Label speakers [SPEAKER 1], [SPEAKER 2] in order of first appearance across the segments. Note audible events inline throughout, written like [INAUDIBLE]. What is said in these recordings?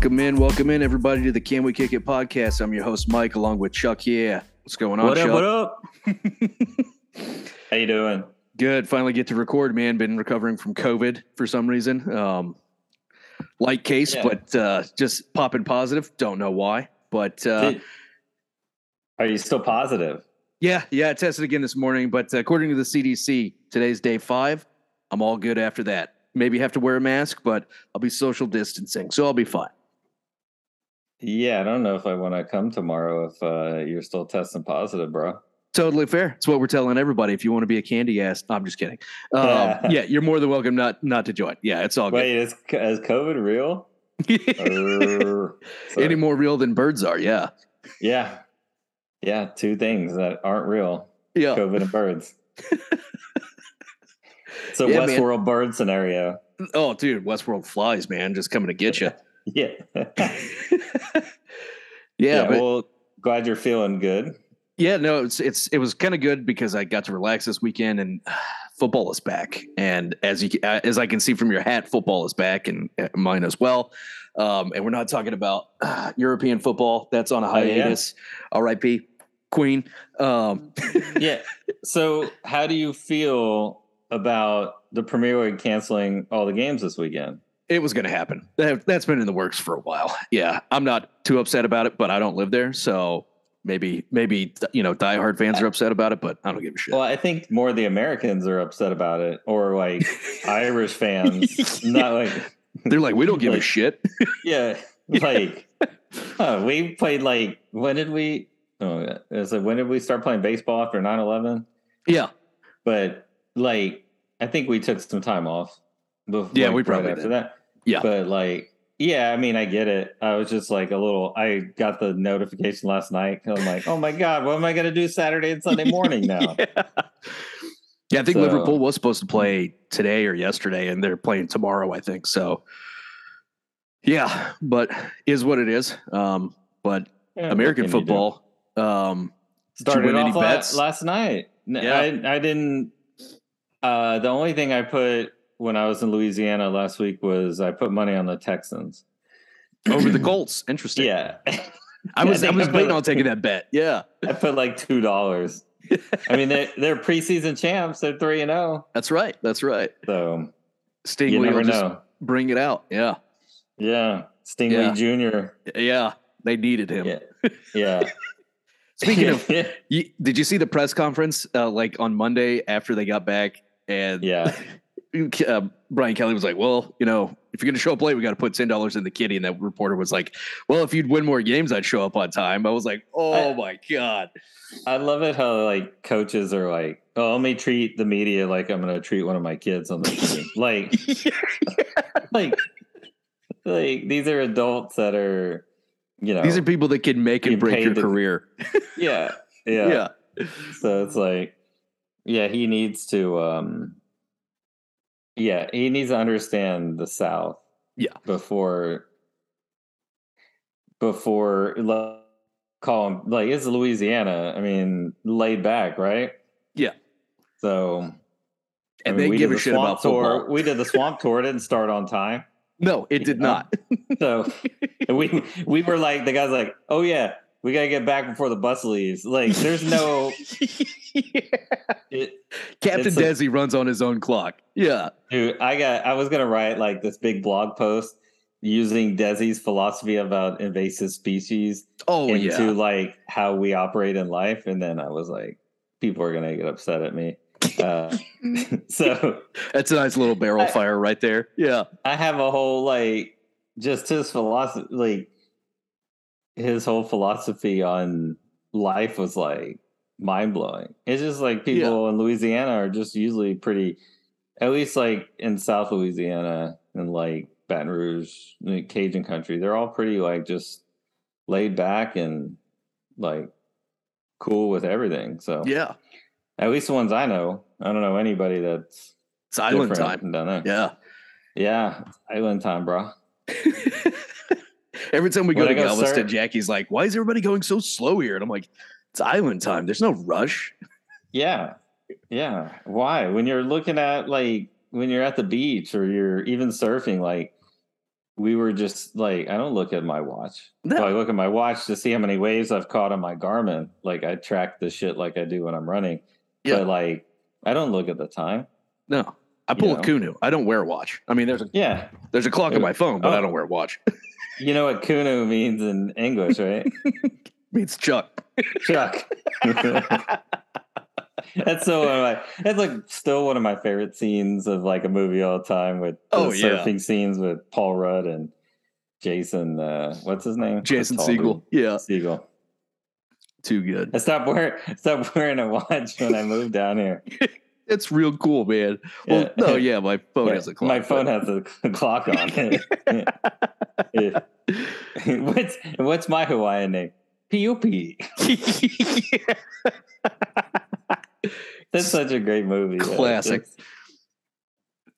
[SPEAKER 1] Welcome in, welcome in, everybody, to the Can We Kick It podcast. I'm your host, Mike, along with Chuck. Yeah, what's going on,
[SPEAKER 2] What up?
[SPEAKER 1] Chuck?
[SPEAKER 2] What up? [LAUGHS] How you doing?
[SPEAKER 1] Good. Finally get to record, man. Been recovering from COVID for some reason. Um, light case,
[SPEAKER 2] Yeah.
[SPEAKER 1] but uh, just popping positive. Don't know why, but uh,
[SPEAKER 2] Did- Are you still positive?
[SPEAKER 1] yeah, yeah. I tested again this morning, but according to the CDC, today's day five. I'm all good after that. Maybe have to wear a mask, but I'll be social distancing, so I'll be fine.
[SPEAKER 2] Yeah, I don't know if I want to come tomorrow if uh, you're still testing positive, bro.
[SPEAKER 1] Totally fair. It's what we're telling everybody. If you want to be a candy ass, I'm just kidding. Um, [LAUGHS] yeah, you're more than welcome not not to join. Yeah, it's all good.
[SPEAKER 2] Wait, is, is COVID real? [LAUGHS]
[SPEAKER 1] good.
[SPEAKER 2] Sorry.
[SPEAKER 1] Any more real than birds are? Yeah,
[SPEAKER 2] yeah, yeah, two things that aren't real:
[SPEAKER 1] yeah.
[SPEAKER 2] COVID and birds. [LAUGHS] It's a
[SPEAKER 1] Yeah, man.
[SPEAKER 2] Westworld bird scenario.
[SPEAKER 1] Oh, dude, Westworld flies, man, just coming to get you. [LAUGHS]
[SPEAKER 2] Yeah,
[SPEAKER 1] yeah, but
[SPEAKER 2] well, glad you're feeling good.
[SPEAKER 1] yeah, no, it's it's it was kind of good because I got to relax this weekend and football is back, and as you uh, as I can see from your hat, football is back and uh, mine as well. Um, and we're not talking about uh, European football; that's on a
[SPEAKER 2] Oh, yeah?
[SPEAKER 1] hiatus. R.I.P. Queen. Um, [LAUGHS]
[SPEAKER 2] yeah. So, how do you feel about the Premier League canceling all the games this weekend?
[SPEAKER 1] It was going to happen. That, that's been in the works for a while. Yeah, I'm not too upset about it, but I don't live there, so maybe maybe you know diehard fans are upset about it, but I don't give a shit.
[SPEAKER 2] Well, I think more of the Americans are upset about it, or like [LAUGHS] Irish fans. Not like,
[SPEAKER 1] They're like, we don't give a shit.
[SPEAKER 2] yeah, [LAUGHS] like we played like when did we? Oh, is it when did we start playing baseball after 9-11?
[SPEAKER 1] Yeah,
[SPEAKER 2] But like, I think we took some time off. Before,
[SPEAKER 1] Yeah,
[SPEAKER 2] like,
[SPEAKER 1] we
[SPEAKER 2] right
[SPEAKER 1] probably
[SPEAKER 2] after
[SPEAKER 1] did.
[SPEAKER 2] that.
[SPEAKER 1] Yeah.
[SPEAKER 2] but like, yeah, I mean, I get it. I was just like a little. I got the notification last night. I'm like, oh my god, what am I going to do Saturday and Sunday [LAUGHS] morning now?
[SPEAKER 1] yeah. Yeah, I think
[SPEAKER 2] So-
[SPEAKER 1] Liverpool was supposed to play today or yesterday, and they're playing tomorrow. I think so. Yeah, but is what it is. Um, but
[SPEAKER 2] Yeah,
[SPEAKER 1] American
[SPEAKER 2] what can you do?
[SPEAKER 1] football. Um, did you
[SPEAKER 2] started off la-
[SPEAKER 1] bets?
[SPEAKER 2] last night.
[SPEAKER 1] Yeah.
[SPEAKER 2] I I didn't. Uh, the only thing I put when I was in Louisiana last week was I put money on the Texans. [CLEARS THROAT]
[SPEAKER 1] over the [CLEARS THROAT] Colts. Interesting.
[SPEAKER 2] Yeah,
[SPEAKER 1] I was [LAUGHS] I,
[SPEAKER 2] think
[SPEAKER 1] was
[SPEAKER 2] put-
[SPEAKER 1] waiting on taking that bet. Yeah,
[SPEAKER 2] I put like two dollars. I mean, they're, they're preseason champs. They're three and zero.
[SPEAKER 1] that's right. That's right.
[SPEAKER 2] So
[SPEAKER 1] Sting
[SPEAKER 2] you never know.
[SPEAKER 1] bring it out. Yeah,
[SPEAKER 2] Yeah, Sting
[SPEAKER 1] Yeah.
[SPEAKER 2] Jr.
[SPEAKER 1] yeah. They needed him.
[SPEAKER 2] Yeah, yeah. [LAUGHS]
[SPEAKER 1] Speaking of, [LAUGHS] you, did you see the press conference uh, like on Monday after they got back? And
[SPEAKER 2] yeah,
[SPEAKER 1] uh, Brian Kelly was like, "Well, you know, if you're going to show up late, we got to put ten dollars in the kitty." And that reporter was like, "Well, if you'd win more games, I'd show up on time." I was like, "Oh
[SPEAKER 2] I-
[SPEAKER 1] my god!"
[SPEAKER 2] I love it how like coaches are like, "Oh, let me treat the media like I'm going to treat one of my kids on the team." [LAUGHS] like, like, like these are adults that are, you know,
[SPEAKER 1] These are people that can make and break your career.
[SPEAKER 2] yeah, [LAUGHS] yeah,
[SPEAKER 1] yeah.
[SPEAKER 2] So it's like, yeah, he needs to, um, yeah, he needs to understand the South.
[SPEAKER 1] Yeah.
[SPEAKER 2] Before, before like, call him like it's Louisiana. I mean, laid back, right?
[SPEAKER 1] Yeah.
[SPEAKER 2] So, I
[SPEAKER 1] And
[SPEAKER 2] mean,
[SPEAKER 1] they
[SPEAKER 2] we
[SPEAKER 1] give
[SPEAKER 2] did
[SPEAKER 1] a
[SPEAKER 2] the
[SPEAKER 1] shit
[SPEAKER 2] swamp
[SPEAKER 1] about
[SPEAKER 2] tour.
[SPEAKER 1] football.
[SPEAKER 2] We did the swamp tour. It didn't start on time.
[SPEAKER 1] No, it did
[SPEAKER 2] Yeah.
[SPEAKER 1] not.
[SPEAKER 2] So [LAUGHS] and we we were like the guys like, oh yeah, we gotta get back before the bus leaves. Like, there's no. [LAUGHS] It,
[SPEAKER 1] Captain
[SPEAKER 2] It's a-
[SPEAKER 1] Desi runs on his own clock. Yeah.
[SPEAKER 2] Dude, I got I was gonna write like this big blog post using Desi's philosophy about invasive species
[SPEAKER 1] Oh
[SPEAKER 2] into
[SPEAKER 1] yeah.
[SPEAKER 2] like how we operate in life, and then I was like, people are gonna get upset at me. Uh, [LAUGHS] so
[SPEAKER 1] That's a nice little barrel
[SPEAKER 2] I-
[SPEAKER 1] fire right there. Yeah.
[SPEAKER 2] I have a whole like just his philosophy, like his whole philosophy on life was like mind blowing. It's just like people in Louisiana are just usually pretty, at least like in South Louisiana and like Baton Rouge, Cajun country, they're all pretty like just laid back and like cool with everything. So
[SPEAKER 1] Yeah.
[SPEAKER 2] at least the ones I know, I don't know anybody that's
[SPEAKER 1] It's island time.
[SPEAKER 2] down there.
[SPEAKER 1] Yeah.
[SPEAKER 2] Yeah, island time, bro. [LAUGHS]
[SPEAKER 1] Every time we go
[SPEAKER 2] When
[SPEAKER 1] to
[SPEAKER 2] go
[SPEAKER 1] Galveston, Jackie's like, "Why is everybody going so slow here?" And I'm like, "It's island time. There's no rush."
[SPEAKER 2] Yeah. Yeah. Why? When you're looking at like when you're at the beach or you're even surfing, like we were just like, I don't look at my watch.
[SPEAKER 1] No.
[SPEAKER 2] Well, I look at my watch to see how many waves I've caught on my Garmin. Like I track the shit like I do when I'm running.
[SPEAKER 1] Yeah.
[SPEAKER 2] But like, I don't look at the time.
[SPEAKER 1] No, I pull
[SPEAKER 2] You
[SPEAKER 1] a
[SPEAKER 2] know.
[SPEAKER 1] Kunu. I don't wear a watch. I mean, there's a
[SPEAKER 2] Yeah.
[SPEAKER 1] there's a clock on my phone, but I
[SPEAKER 2] Oh.
[SPEAKER 1] don't wear a watch. [LAUGHS]
[SPEAKER 2] You know what Kunu means in English, right? [LAUGHS]
[SPEAKER 1] Means Chuck.
[SPEAKER 2] Chuck. [LAUGHS] that's so one of my that's like still one of my favorite scenes of like a movie all the time with the
[SPEAKER 1] Oh, yeah.
[SPEAKER 2] surfing scenes with Paul Rudd and Jason uh what's his name?
[SPEAKER 1] Jason Segel. Yeah.
[SPEAKER 2] Segel.
[SPEAKER 1] too good.
[SPEAKER 2] I stopped wearing stopped wearing a watch when I moved down here. [LAUGHS]
[SPEAKER 1] It's real cool, man. Well,
[SPEAKER 2] Yeah.
[SPEAKER 1] no, yeah, my phone
[SPEAKER 2] Yeah,
[SPEAKER 1] has a clock.
[SPEAKER 2] My phone has a clock on it. Yeah. [LAUGHS] what's what's my Hawaiian name? PUP. [LAUGHS] That's such a great movie.
[SPEAKER 1] Classic.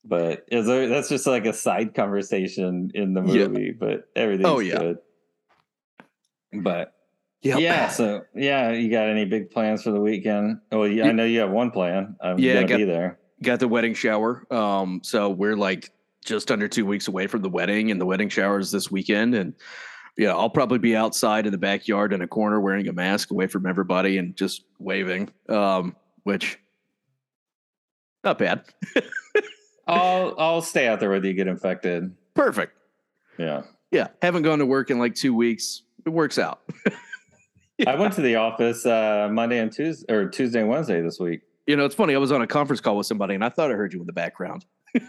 [SPEAKER 2] But is there, that's just like a side conversation in the movie, but everything's
[SPEAKER 1] Oh, yeah.
[SPEAKER 2] good. But
[SPEAKER 1] Yep.
[SPEAKER 2] yeah, so yeah, you got any big plans for the weekend? Well, yeah, I know you have one plan. I'm
[SPEAKER 1] Yeah,
[SPEAKER 2] gonna
[SPEAKER 1] got-
[SPEAKER 2] be there.
[SPEAKER 1] got the wedding shower. Um, so we're like just under two weeks away from the wedding, and the wedding shower is this weekend. And yeah, I'll probably be outside in the backyard in a corner wearing a mask away from everybody and just waving. Um, which not bad. [LAUGHS]
[SPEAKER 2] I'll I'll stay out there whether you get infected.
[SPEAKER 1] Perfect.
[SPEAKER 2] Yeah.
[SPEAKER 1] Yeah. Haven't gone to work in like two weeks. It works out. [LAUGHS]
[SPEAKER 2] I went to the office uh, Monday and Tuesday or Tuesday and Wednesday this week.
[SPEAKER 1] You know, it's funny. I was on a conference call with somebody and I thought I heard you in the background. [LAUGHS]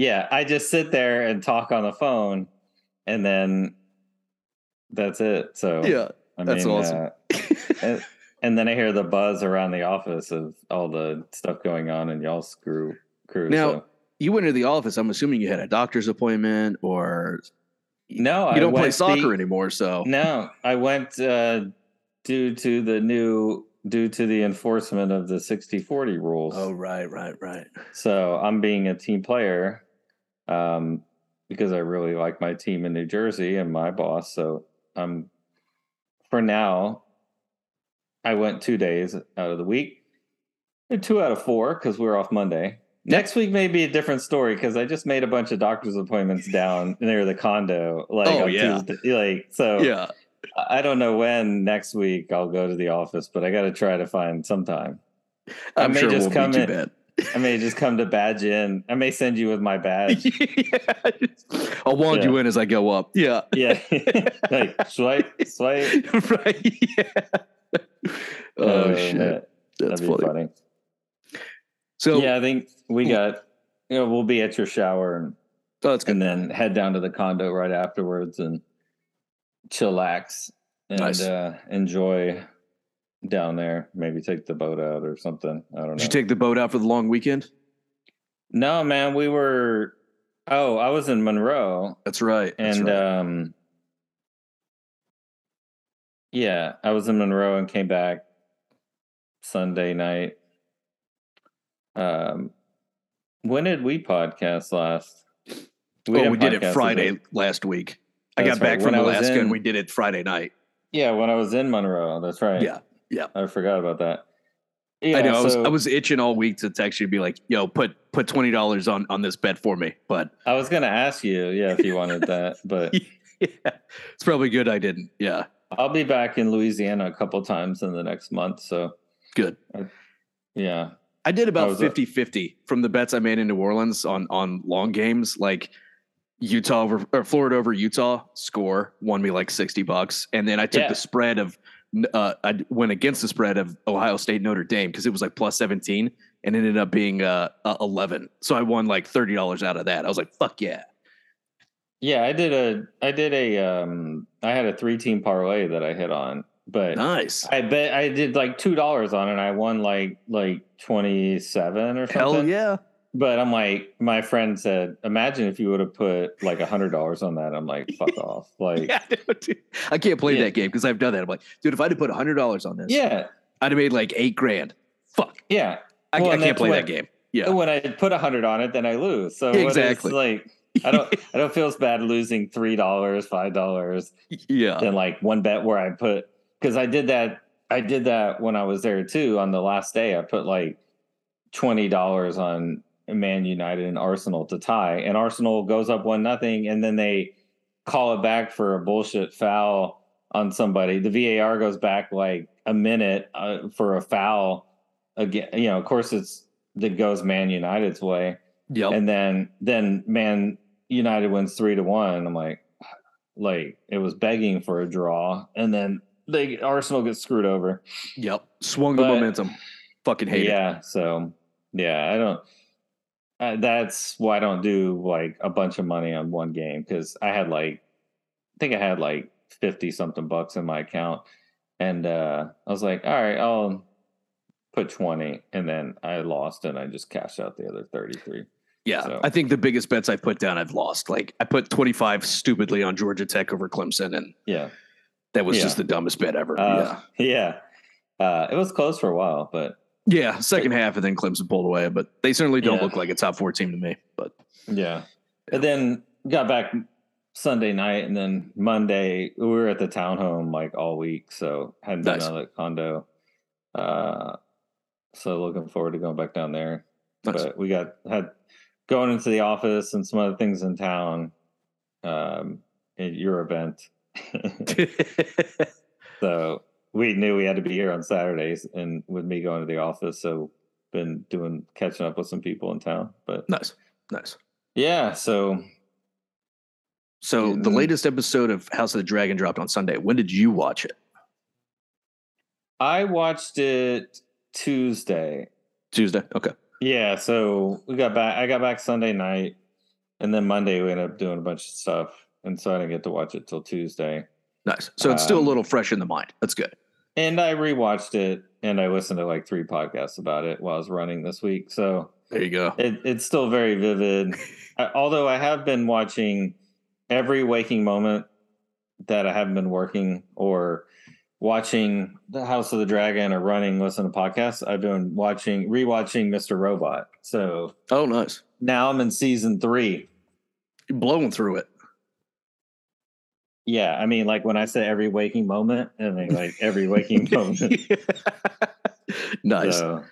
[SPEAKER 2] Yeah, I just sit there and talk on the phone, and then that's it. So
[SPEAKER 1] Yeah.
[SPEAKER 2] I
[SPEAKER 1] that's
[SPEAKER 2] mean,
[SPEAKER 1] awesome.
[SPEAKER 2] uh, [LAUGHS] and, and then I hear the buzz around the office of all the stuff going on in y'all's crew. Crew.
[SPEAKER 1] Now,
[SPEAKER 2] so.
[SPEAKER 1] You went to the office. I'm assuming you had a doctor's appointment or
[SPEAKER 2] no,
[SPEAKER 1] you
[SPEAKER 2] I
[SPEAKER 1] don't play soccer
[SPEAKER 2] the-
[SPEAKER 1] anymore. So
[SPEAKER 2] No, I went uh, due to the new due to the enforcement of the 60-40 rules.
[SPEAKER 1] Oh, right, right, right.
[SPEAKER 2] So I'm being a team player um, because I really like my team in New Jersey and my boss. So I'm for now. I went two days out of the week, and two out of four because we're off Monday. Next week may be a different story because I just made a bunch of doctor's appointments down [LAUGHS] near the condo. Like,
[SPEAKER 1] Oh,
[SPEAKER 2] on
[SPEAKER 1] yeah.
[SPEAKER 2] Tuesday. like so.
[SPEAKER 1] Yeah.
[SPEAKER 2] I don't know when next week I'll go to the office, but I got to try to find some time. I may
[SPEAKER 1] sure
[SPEAKER 2] just come in-. I may just come to badge in. I may send you with my badge. [LAUGHS]
[SPEAKER 1] I'll wand
[SPEAKER 2] Yeah.
[SPEAKER 1] you in as I go up. Yeah.
[SPEAKER 2] Yeah. [LAUGHS] like swipe, swipe. [LAUGHS]
[SPEAKER 1] right. Yeah. Oh,
[SPEAKER 2] Uh,
[SPEAKER 1] shit.
[SPEAKER 2] that-
[SPEAKER 1] That's
[SPEAKER 2] That'd be
[SPEAKER 1] funny.
[SPEAKER 2] funny.
[SPEAKER 1] So
[SPEAKER 2] yeah, I think we got. You know, we'll be at your shower and
[SPEAKER 1] oh, that's good.
[SPEAKER 2] and then head down to the condo right afterwards and chillax and
[SPEAKER 1] Nice.
[SPEAKER 2] uh, enjoy down there. Maybe take the boat out or something. I don't know.
[SPEAKER 1] Did you take the boat out for the long weekend?
[SPEAKER 2] no, man, we were. Oh, I was in Monroe
[SPEAKER 1] That's right. That's
[SPEAKER 2] and
[SPEAKER 1] right.
[SPEAKER 2] um yeah i was in monroe and came back sunday night um when did we podcast last
[SPEAKER 1] oh, we
[SPEAKER 2] didn't
[SPEAKER 1] it Friday last week. I got back from
[SPEAKER 2] When
[SPEAKER 1] Alaska and we did it Friday night.
[SPEAKER 2] yeah when i was in monroe that's right
[SPEAKER 1] Yeah. Yeah.
[SPEAKER 2] i forgot about that
[SPEAKER 1] I
[SPEAKER 2] Yeah,
[SPEAKER 1] know. I was I was itching all week to text you and be like, "Yo, put put twenty dollars on on this bet for me." But
[SPEAKER 2] I was gonna ask you yeah if you wanted that [LAUGHS] but
[SPEAKER 1] yeah, it's probably good I didn't. Yeah,
[SPEAKER 2] i'll be back in louisiana a couple times in the next month so
[SPEAKER 1] good.
[SPEAKER 2] yeah
[SPEAKER 1] I did about
[SPEAKER 2] was
[SPEAKER 1] 50-50 from the bets I made in New Orleans on on long games, like Utah over or Florida over Utah score won me like sixty bucks, and then I took
[SPEAKER 2] Yeah.
[SPEAKER 1] the spread of uh, I went against the spread of Ohio State Notre Dame because it was like plus seventeen and ended up being uh, uh eleven, so I won like thirty dollars out of that. I was like, fuck yeah,
[SPEAKER 2] yeah i did a i did a um i had a three team parlay that i hit on but
[SPEAKER 1] nice,
[SPEAKER 2] I bet I did like two dollars on it. and I won like like twenty seven or something.
[SPEAKER 1] hell yeah.
[SPEAKER 2] But I'm like, my friend said, imagine if you would have put like a hundred dollars on that. I'm like, fuck [LAUGHS] off. Like,
[SPEAKER 1] Yeah, dude. I can't play
[SPEAKER 2] Yeah.
[SPEAKER 1] that game because I've done that. I'm like, dude, if I'd have put hundred dollars on this,
[SPEAKER 2] yeah,
[SPEAKER 1] I'd have made like eight grand. Fuck,
[SPEAKER 2] yeah.
[SPEAKER 1] I,
[SPEAKER 2] Well,
[SPEAKER 1] I can't play
[SPEAKER 2] what-
[SPEAKER 1] that game. Yeah,
[SPEAKER 2] When I put a hundred on it, then I lose. So
[SPEAKER 1] Exactly.
[SPEAKER 2] like I don't, [LAUGHS] I don't feel as bad losing three dollars, five dollars
[SPEAKER 1] yeah,
[SPEAKER 2] than like one bet where I put because I did that. I did that when I was there too. On the last day, I put like twenty dollars on Man United and Arsenal to tie, and Arsenal goes up one nothing, and then they call it back for a bullshit foul on somebody. The VAR goes back like a minute uh, for a foul again. You know, of course, it's that goes Man United's way.
[SPEAKER 1] Yep.
[SPEAKER 2] And then then Man United wins three to one. I'm like, like it was begging for a draw, and then they Arsenal gets screwed over.
[SPEAKER 1] Yep. Swung the
[SPEAKER 2] But-
[SPEAKER 1] momentum. Fucking hate it.
[SPEAKER 2] yeah. So yeah, I don't. Uh, that's why I don't do like a bunch of money on one game because I had like, I think I had like fifty something bucks in my account, and uh I was like, all right, I'll put twenty, and then I lost, and I just cashed out the other thirty three.
[SPEAKER 1] Yeah,
[SPEAKER 2] So-
[SPEAKER 1] I think the biggest bets I've put down, I've lost. Like I put twenty five stupidly on Georgia Tech over Clemson, and
[SPEAKER 2] Yeah.
[SPEAKER 1] that was
[SPEAKER 2] Yeah.
[SPEAKER 1] just the dumbest bet ever.
[SPEAKER 2] Uh, yeah. [LAUGHS] Uh, it was close for a while, but
[SPEAKER 1] yeah, yeah. Second half, and then Clemson pulled away, but they certainly don't
[SPEAKER 2] Yeah.
[SPEAKER 1] look like a top four team to me. But
[SPEAKER 2] yeah. And then got back Sunday night, and then Monday we were at the townhome like all week, so hadn't been
[SPEAKER 1] Nice.
[SPEAKER 2] out the condo. Uh, so looking forward to going back down there.
[SPEAKER 1] nice.
[SPEAKER 2] But we got had going into the office and some other things in town. Um, at your event. [LAUGHS] [LAUGHS] So we knew we had to be here on Saturdays, and with me going to the office, so been doing catching up with some people in town. But
[SPEAKER 1] nice, nice.
[SPEAKER 2] yeah, so
[SPEAKER 1] So the latest episode of House of the Dragon dropped on Sunday. When did you watch it?
[SPEAKER 2] I watched it Tuesday.
[SPEAKER 1] Tuesday. Okay.
[SPEAKER 2] Yeah, so we got back. I got back Sunday night, and then Monday we ended up doing a bunch of stuff, and so I didn't get to watch it till Tuesday.
[SPEAKER 1] Nice. So it's still a
[SPEAKER 2] Um,
[SPEAKER 1] little fresh in the mind. That's good.
[SPEAKER 2] And I rewatched it, and I listened to like three podcasts about it while I was running this week. So
[SPEAKER 1] There you go.
[SPEAKER 2] It, it's still very vivid. [LAUGHS] I, although I have been watching every waking moment that I haven't been working or watching the House of the Dragon or running, listening to podcasts. I've been watching, rewatching Mr. Robot. So
[SPEAKER 1] Oh, nice.
[SPEAKER 2] now I'm in season three.
[SPEAKER 1] You're blowing through it.
[SPEAKER 2] Yeah, I mean, like when I say every waking moment, I mean like every waking [LAUGHS] moment. [LAUGHS]
[SPEAKER 1] nice.
[SPEAKER 2] So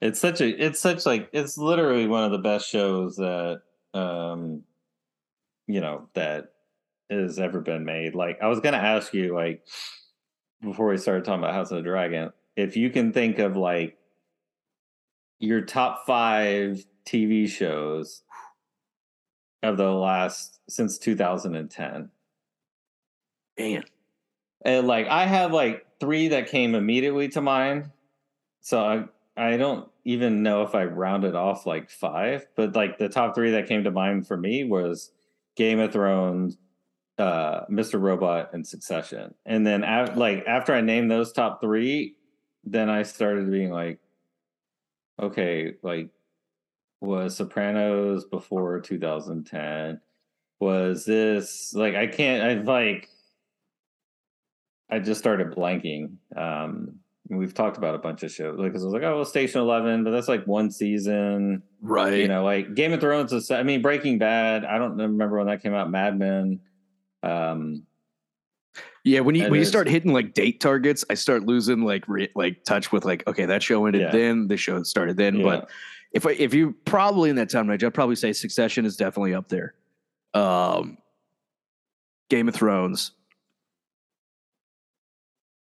[SPEAKER 2] it's such a it's such like it's literally one of the best shows that um you know that has ever been made. Like I was gonna ask you like before we started talking about House of the Dragon, if you can think of like your top five TV shows of the last since 2010.
[SPEAKER 1] Man.
[SPEAKER 2] And like I have like three that came immediately to mind. So I I don't even know if I rounded off like five, but like the top three that came to mind for me was Game of Thrones, uh, Mr. Robot, and Succession. And then af- like after I named those top three, then I started being like, okay, like was Sopranos before 2010? Was this like I can't I like I just started blanking. Um, we've talked about a bunch of shows, like 'cause I was like, oh, well, Station Eleven, but that's like one season.
[SPEAKER 1] Right.
[SPEAKER 2] You know, like Game of Thrones. Is, I mean, Breaking Bad. I don't remember when that came out. Mad Men. Um,
[SPEAKER 1] Yeah, when you when you start hitting like date targets, I start losing like re, like touch with like okay, that show ended
[SPEAKER 2] Yeah.
[SPEAKER 1] then, the show started then.
[SPEAKER 2] yeah.
[SPEAKER 1] But if I, if you probably in that time range, I'd probably say Succession is definitely up there. Um, Game of Thrones.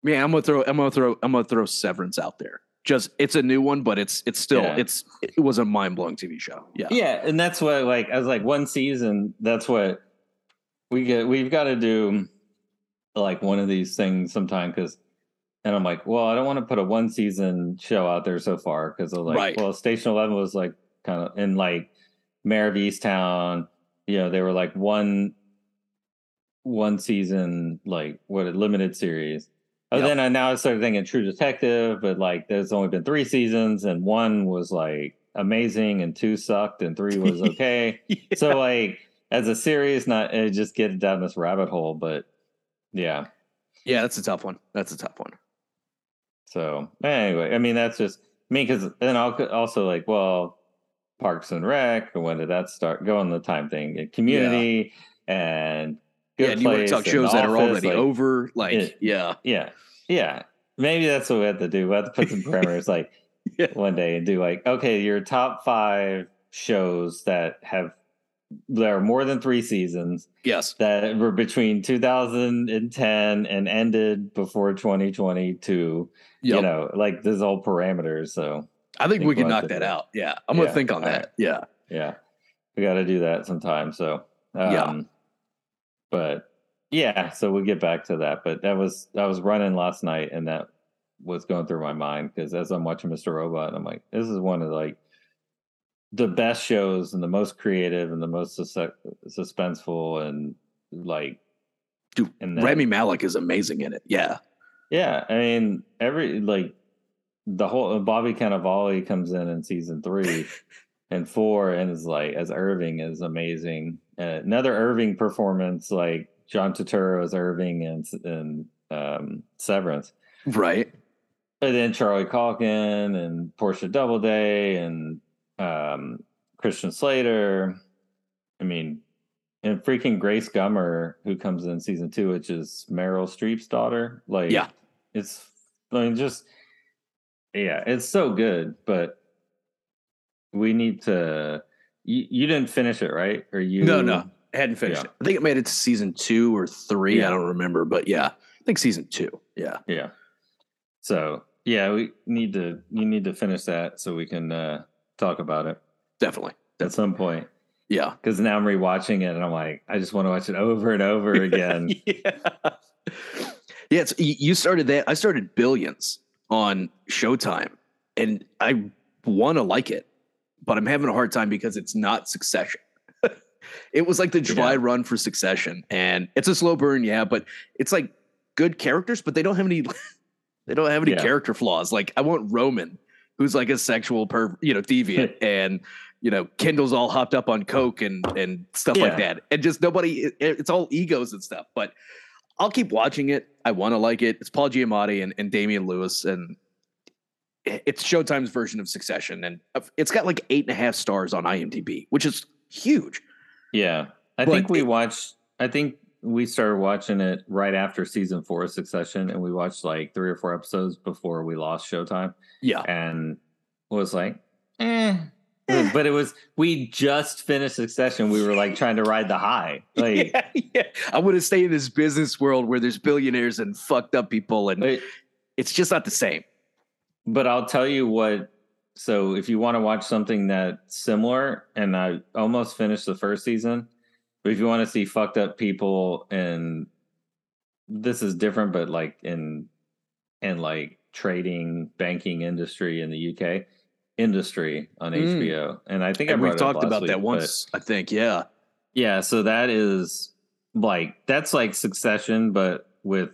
[SPEAKER 1] Yeah, I'm gonna throw I'm gonna throw I'm gonna throw Severance out there. Just it's a new one, but it's it's still
[SPEAKER 2] Yeah.
[SPEAKER 1] it's it was a mind blowing TV show. Yeah.
[SPEAKER 2] yeah, and that's what like I was like one season. That's what we get. We've got to do like one of these things sometime because. And I'm like, well, I don't want to put a one season show out there so far because like,
[SPEAKER 1] Right.
[SPEAKER 2] well, Station Eleven was like kind of in like Mare of Easttown. You know, they were like one one season, like what a limited series. Oh,
[SPEAKER 1] Yep.
[SPEAKER 2] then I now I started thinking True Detective, but like there's only been three seasons, and one was like amazing, and two sucked, and three was [LAUGHS] okay. So like as a series, not it just get down this rabbit hole, but yeah.
[SPEAKER 1] yeah, that's a tough one. That's a tough one.
[SPEAKER 2] So anyway, I mean that's just me because then I'll also like well, Parks and Rec. When did that start? Go on the time thing. and Community and Good
[SPEAKER 1] yeah, do you want to talk shows that are already
[SPEAKER 2] like,
[SPEAKER 1] over? Like,
[SPEAKER 2] it-
[SPEAKER 1] yeah.
[SPEAKER 2] Yeah, yeah. Maybe that's what we have to do. We have to put some [LAUGHS] parameters. like yeah. one day and do like, okay, your top five shows that have there are more than three seasons.
[SPEAKER 1] Yes.
[SPEAKER 2] That were between 2010 and ended before 2022. Yep. You know, like this all parameters. So
[SPEAKER 1] I think, I think we can knock that out. Yeah. I'm yeah. gonna think on that. Right. Yeah.
[SPEAKER 2] Yeah. We gotta do that sometime. So um, yeah. But yeah, so we'll get back to that. But that was I was running last night and that was going through my mind because as I'm watching Mr. Robot, I'm like, this is one of like the best shows and the most creative and the most sus- suspenseful and like
[SPEAKER 1] dude and then, Rami Malek is amazing in it. Yeah.
[SPEAKER 2] Yeah, I mean every like the whole uh, Bobby Cannavale comes in in season 3 [LAUGHS] and 4 and is like as Irving is amazing. Uh, another Irving performance like John Turturro as Irving and and um, Severance.
[SPEAKER 1] Right.
[SPEAKER 2] And then Carly Chaikin and Portia Doubleday and um, Christian Slater. I mean, and freaking Grace Gummer, who comes in season two, which is Meryl Streep's daughter. Like,
[SPEAKER 1] yeah,
[SPEAKER 2] it's I mean, just yeah, it's so good. But we need to. You, you didn't finish it, right? Or you?
[SPEAKER 1] No, no, I hadn't finished yeah. it. I think it made it to season two or three. Yeah. I don't remember, but yeah, I think season two. Yeah,
[SPEAKER 2] yeah. So yeah, we need to. You need to finish that so we can. uh talk about it
[SPEAKER 1] definitely
[SPEAKER 2] at some point.
[SPEAKER 1] Yeah,
[SPEAKER 2] because now I'm rewatching it and I'm like, I just want to watch it over and over [LAUGHS] again.
[SPEAKER 1] yeah, yeah. It's, you started that. I started Billions on Showtime, and I want to like it, but I'm having a hard time because it's not Succession. [LAUGHS] it was like the dry yeah. run for Succession, and it's a slow burn, yeah, but it's like good characters, but they don't have any. [LAUGHS] they don't have any yeah. character flaws. Like I want Roman who's like a sexual per you know deviant [LAUGHS] and you know Kendall's all hopped up on coke and and stuff yeah. like that and just nobody it, it's all egos and stuff but I'll keep watching it I want to like it it's Paul Giamatti and, and Damian Lewis and it's Showtime's version of Succession and it's got like eight and a half stars on IMDb which is huge
[SPEAKER 2] yeah I but think we it, watched I think we started watching it right after season four of Succession, and we watched like three or four episodes before we lost Showtime.
[SPEAKER 1] Yeah,
[SPEAKER 2] and was like, eh. eh. But it was we just finished Succession. We were like trying to ride the high. [LAUGHS] Like,
[SPEAKER 1] yeah, yeah. I want to stay in this business world where there's billionaires and fucked up people, and but, it's just not the same.
[SPEAKER 2] But I'll tell you what. So if you want to watch something that's similar, and I almost finished the first season but if you want to see fucked up people and this is different, but like in in like trading banking industry in the UK industry on mm. HBO. And I think
[SPEAKER 1] and we've talked about week, that once, I think. Yeah.
[SPEAKER 2] Yeah. So that is like that's like succession, but with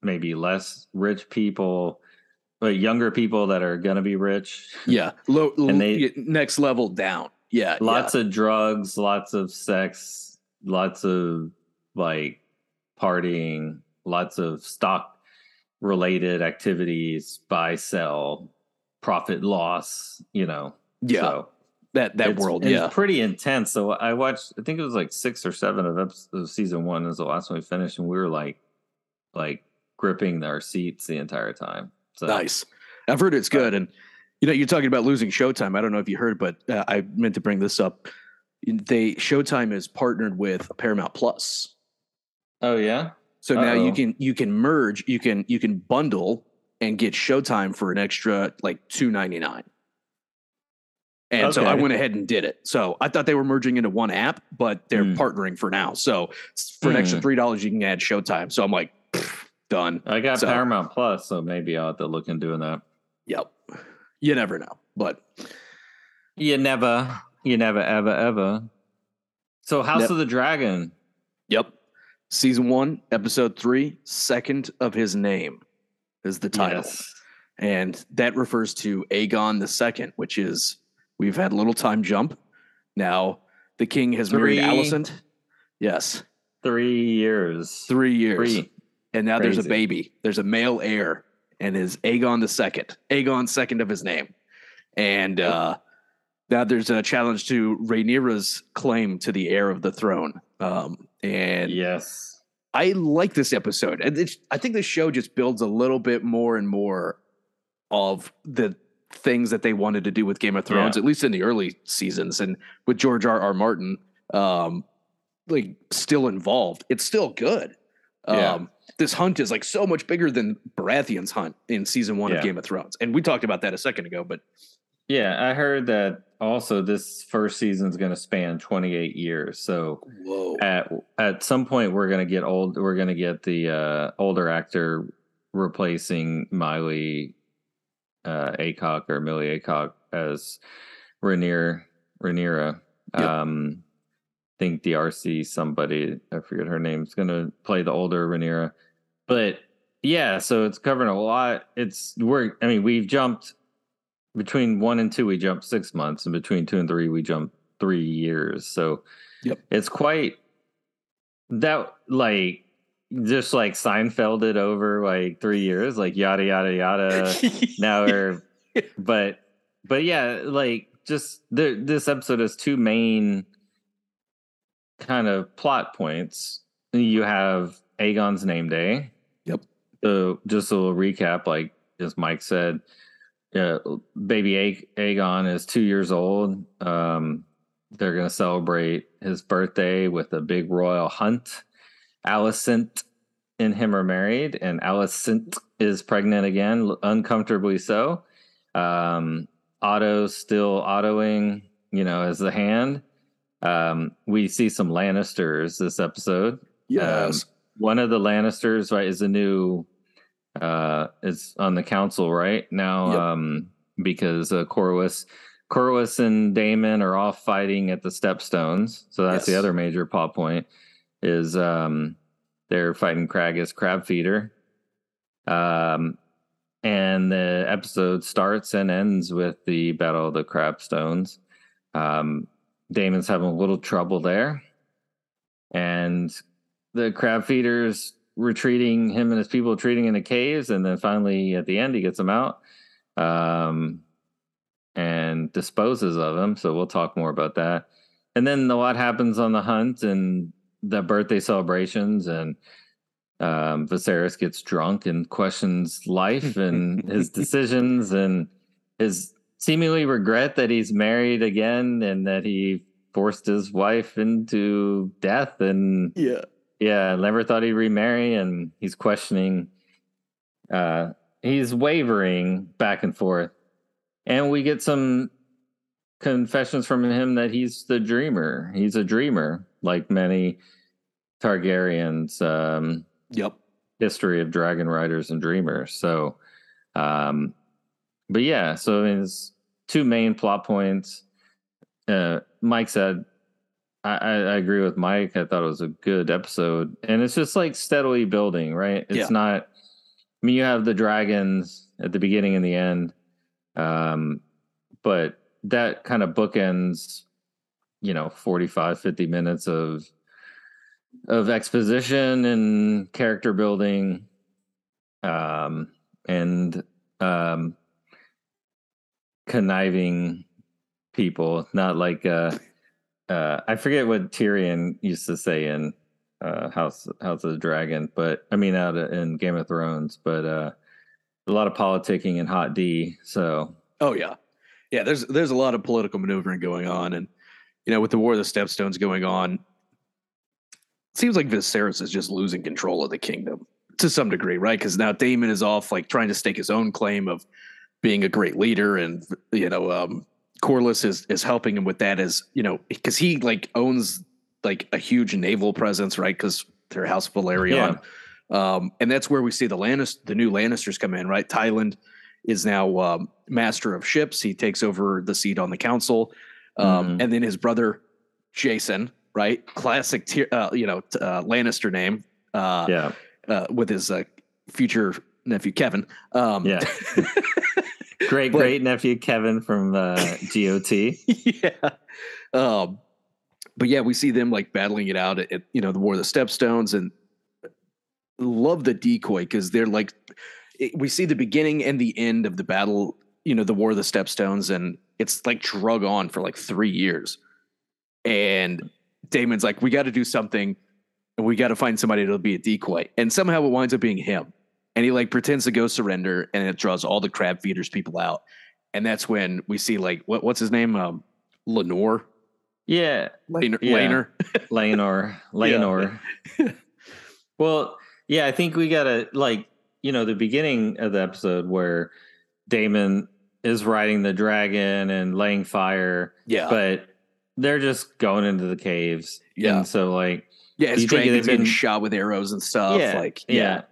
[SPEAKER 2] maybe less rich people, but younger people that are gonna be rich.
[SPEAKER 1] Yeah. Low [LAUGHS] and they next level down. Yeah.
[SPEAKER 2] Lots
[SPEAKER 1] yeah.
[SPEAKER 2] of drugs, lots of sex, lots of like partying, lots of stock related activities, buy, sell, profit loss, you know.
[SPEAKER 1] Yeah. So that that
[SPEAKER 2] it's,
[SPEAKER 1] world,
[SPEAKER 2] it's
[SPEAKER 1] yeah.
[SPEAKER 2] pretty intense. So I watched I think it was like 6 or 7 of episodes of season 1 is the last one we finished and we were like like gripping our seats the entire time.
[SPEAKER 1] So Nice. I've heard it's good and you know, you're talking about losing Showtime. I don't know if you heard, but uh, I meant to bring this up they Showtime is partnered with Paramount Plus.
[SPEAKER 2] Oh yeah.
[SPEAKER 1] So Uh-oh. now you can you can merge, you can you can bundle and get Showtime for an extra like two ninety nine. And okay. so I went ahead and did it. So I thought they were merging into one app, but they're mm. partnering for now. So for an extra hmm. three dollars, you can add Showtime. So I'm like, done.
[SPEAKER 2] I got
[SPEAKER 1] so,
[SPEAKER 2] Paramount Plus, so maybe I'll have to look into doing that.
[SPEAKER 1] Yep. You never know, but
[SPEAKER 2] you never you never, ever, ever. So, House yep. of the Dragon.
[SPEAKER 1] Yep. Season one, episode three, second of his name is the title. Yes. And that refers to Aegon the Second, which is we've had a little time jump. Now the king has three, married Alicent. Yes.
[SPEAKER 2] Three years.
[SPEAKER 1] Three years. Three. And now Crazy. there's a baby. There's a male heir, and is Aegon the Second. Aegon second of his name. And uh now there's a challenge to Rhaenyra's claim to the heir of the throne. Um, and
[SPEAKER 2] yes,
[SPEAKER 1] I like this episode. And I think the show just builds a little bit more and more of the things that they wanted to do with Game of Thrones,
[SPEAKER 2] Yeah.
[SPEAKER 1] at least in the early seasons, and with George R. R. Martin, um, like still involved. It's still good.
[SPEAKER 2] Yeah.
[SPEAKER 1] This hunt is like so much bigger than Baratheon's hunt in season one
[SPEAKER 2] Yeah.
[SPEAKER 1] of Game of Thrones, and we talked about that a second ago. But
[SPEAKER 2] Yeah, I heard that also this first season is going to span 28 years. So
[SPEAKER 1] whoa,
[SPEAKER 2] at at some point we're going to get old we're going to get the uh older actor replacing Miley uh Alcock or Milly Alcock as Rhaenyra Rhaenyra.
[SPEAKER 1] Yep.
[SPEAKER 2] Um think D'Arcy somebody I forget her name is going to play the older Rhaenyra. But yeah, so it's covering a lot. It's we're I mean, we've jumped between 1 and 2 we jumped 6 months and between 2 and 3 we jumped 3 years. So
[SPEAKER 1] Yep.
[SPEAKER 2] it's quite that like just like Seinfeld it over like three years, like yada yada yada. [LAUGHS] now we're but but yeah, like just the, this episode has two main kind of plot points. You have Aegon's name day.
[SPEAKER 1] Yep.
[SPEAKER 2] So just a little recap, like as Mike said, uh, baby A- Aegon is two years old. Um, they're going to celebrate his birthday with a big royal hunt. Alicent and him are married, and Alicent is pregnant again, uncomfortably so. Um, Otto's still autoing, you know, as the hand. Um, we see some Lannisters this episode.
[SPEAKER 1] yes,
[SPEAKER 2] One of the Lannisters, right, is a new uh is on the council right now
[SPEAKER 1] Yep.
[SPEAKER 2] um because uh Corlys Corlys and Daemon are off fighting at the Stepstones. So that's the other major plot point is um they're fighting Craghas crab feeder. Um and the episode starts and ends with the Battle of the Crab Stones. Um Daemon's having a little trouble there. And the crab feeders retreating, him and his people retreating into caves, and then finally at the end he gets them out. Um and disposes of them. So we'll talk more about that. And then a lot happens on the hunt and the birthday celebrations and um, Viserys gets drunk and questions life and his [LAUGHS] decisions and his seemingly regret that he's married again and that he forced his wife into death and
[SPEAKER 1] yeah,
[SPEAKER 2] yeah, never thought he'd remarry, and he's questioning. Uh, he's wavering back and forth, and we get some confessions from him that he's the dreamer. He's a dreamer, like many Targaryens. Um,
[SPEAKER 1] yep,
[SPEAKER 2] history of dragon riders and dreamers. So, um, but yeah, so his two main plot points. Uh, Mike said, I, I, I agree with Mike. I thought it was a good episode, and it's just like steadily building, right? It's
[SPEAKER 1] Yeah.
[SPEAKER 2] not. I mean, you have the dragons at the beginning and the end, um, but that kind of bookends, you know, 45, 50 minutes of of exposition and character building um and um conniving people not like uh uh i forget what tyrion used to say in uh house house of the dragon but i mean out in game of thrones but uh a lot of politicking and hot d so
[SPEAKER 1] Oh yeah, yeah. There's there's a lot of political maneuvering going on, and you know, with the War of the Stepstones going on, it seems like Viserys is just losing control of the kingdom to some degree, right? Because now Daemon is off, like trying to stake his own claim of being a great leader, and you know, um, Corlys is is helping him with that, as you know, because he like owns like a huge naval presence, right? Because they're House of Velaryon. Um, and that's where we see the Lannis, the new Lannisters come in, right? Tyland is now um, master of ships. He takes over the seat on the council, um,
[SPEAKER 2] Mhm.
[SPEAKER 1] and then his brother Jason, right? Classic, uh, you know, uh, Lannister name, uh,
[SPEAKER 2] yeah
[SPEAKER 1] uh, with his uh, future nephew Kevin. Um,
[SPEAKER 2] yeah [LAUGHS] great
[SPEAKER 1] But-
[SPEAKER 2] great nephew kevin from uh [LAUGHS] got
[SPEAKER 1] yeah. Um, but yeah, we see them like battling it out at, at, you know the War of the Stepstones, and love the decoy because they're like it, we see the beginning and the end of the battle. You know, the War of the Stepstones, and it's like drug on for like three years. And Daemon's like, we got to do something, and we got to find somebody to be a decoy. And somehow it winds up being him. And he like pretends to go surrender, and it draws all the crab feeders people out. and that's when we see like what what's his name, um, Lenore,
[SPEAKER 2] Yeah,
[SPEAKER 1] Laner,
[SPEAKER 2] Yeah.
[SPEAKER 1] Laner.
[SPEAKER 2] Lanor, Lanor. well, yeah, I think we gotta like you know the beginning of the episode where Daemon is riding the dragon and laying fire,
[SPEAKER 1] yeah,
[SPEAKER 2] but they're just going into the caves.
[SPEAKER 1] Yeah.
[SPEAKER 2] and so like
[SPEAKER 1] yeah.
[SPEAKER 2] do
[SPEAKER 1] His
[SPEAKER 2] you think
[SPEAKER 1] dragon's getting
[SPEAKER 2] been-
[SPEAKER 1] shot with arrows and stuff.
[SPEAKER 2] yeah,
[SPEAKER 1] like yeah,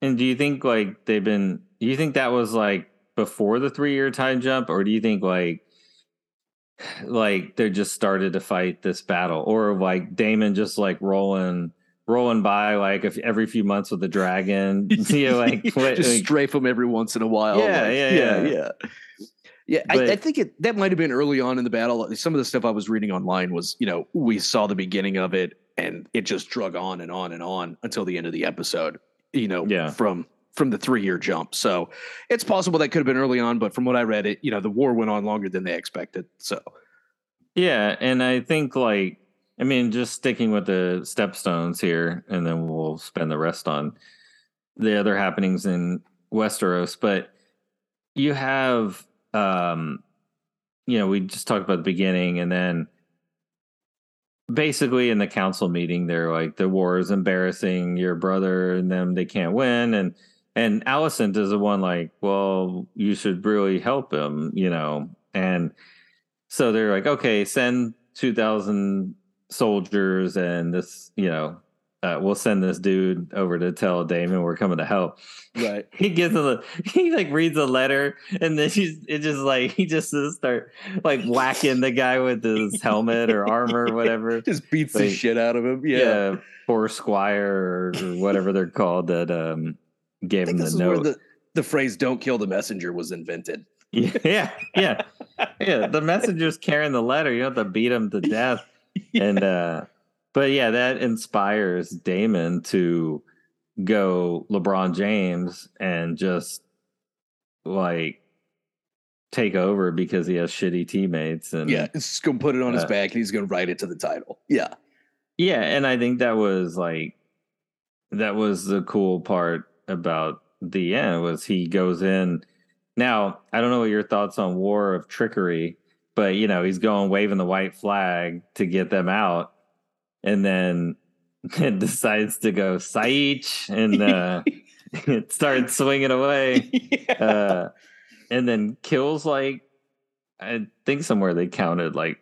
[SPEAKER 2] And do you think like they've been? Do you think that was like before the three year time jump, or do you think like like they just started to fight this battle, or like Daemon just like rolling rolling by like if, every few months with the dragon? [LAUGHS] [LAUGHS] you know, like what,
[SPEAKER 1] just
[SPEAKER 2] like-
[SPEAKER 1] strafe him every once in a while.
[SPEAKER 2] Yeah,
[SPEAKER 1] like,
[SPEAKER 2] yeah,
[SPEAKER 1] yeah,
[SPEAKER 2] yeah.
[SPEAKER 1] yeah. Yeah, I, I think it that might have been early on in the battle. Some of the stuff I was reading online was, you know, we saw the beginning of it and it just drug on and on and on until the end of the episode. You know,
[SPEAKER 2] Yeah.
[SPEAKER 1] from from the three year jump. So it's possible that could have been early on, but from what I read, it you know the war went on longer than they expected. So
[SPEAKER 2] Yeah, and I think like I mean just sticking with the stepstones here and then we'll spend the rest on the other happenings in Westeros, but you have um you know, we just talked about the beginning and then basically in the council meeting they're like the war is embarrassing your brother and them they can't win and and Alicent is the one like, well, you should really help him, you know. And so they're like, okay, send 2,000 soldiers and this, you know, uh, we'll send this dude over to tell Daemon we're coming to help.
[SPEAKER 1] right, [LAUGHS]
[SPEAKER 2] He gives him a, he like reads a letter and then he's, it just like, he just start like whacking the guy with his helmet or armor or whatever. [LAUGHS]
[SPEAKER 1] just beats the shit out of him. Yeah,
[SPEAKER 2] Yeah. Poor Squire or, or whatever they're called that um, gave him
[SPEAKER 1] this
[SPEAKER 2] the
[SPEAKER 1] is where
[SPEAKER 2] note.
[SPEAKER 1] the the phrase "Don't kill the messenger" was invented. [LAUGHS]
[SPEAKER 2] yeah, yeah, yeah. The messenger's carrying the letter. You don't have to beat him to death. And uh but yeah, that inspires Daemon to go LeBron James and just like take over because he has shitty teammates and
[SPEAKER 1] yeah, it's just gonna put it on his
[SPEAKER 2] Uh,
[SPEAKER 1] back and he's gonna write it to the title. Yeah,
[SPEAKER 2] Yeah, and I think that was like that was the cool part about the end was he goes in. Now, I don't know what your thoughts on War of Trickery, but you know, he's going waving the white flag to get them out and then [LAUGHS] it decides to go Saich and uh [LAUGHS] started swinging away
[SPEAKER 1] yeah. [LAUGHS]
[SPEAKER 2] uh, and then kills like I think somewhere they counted like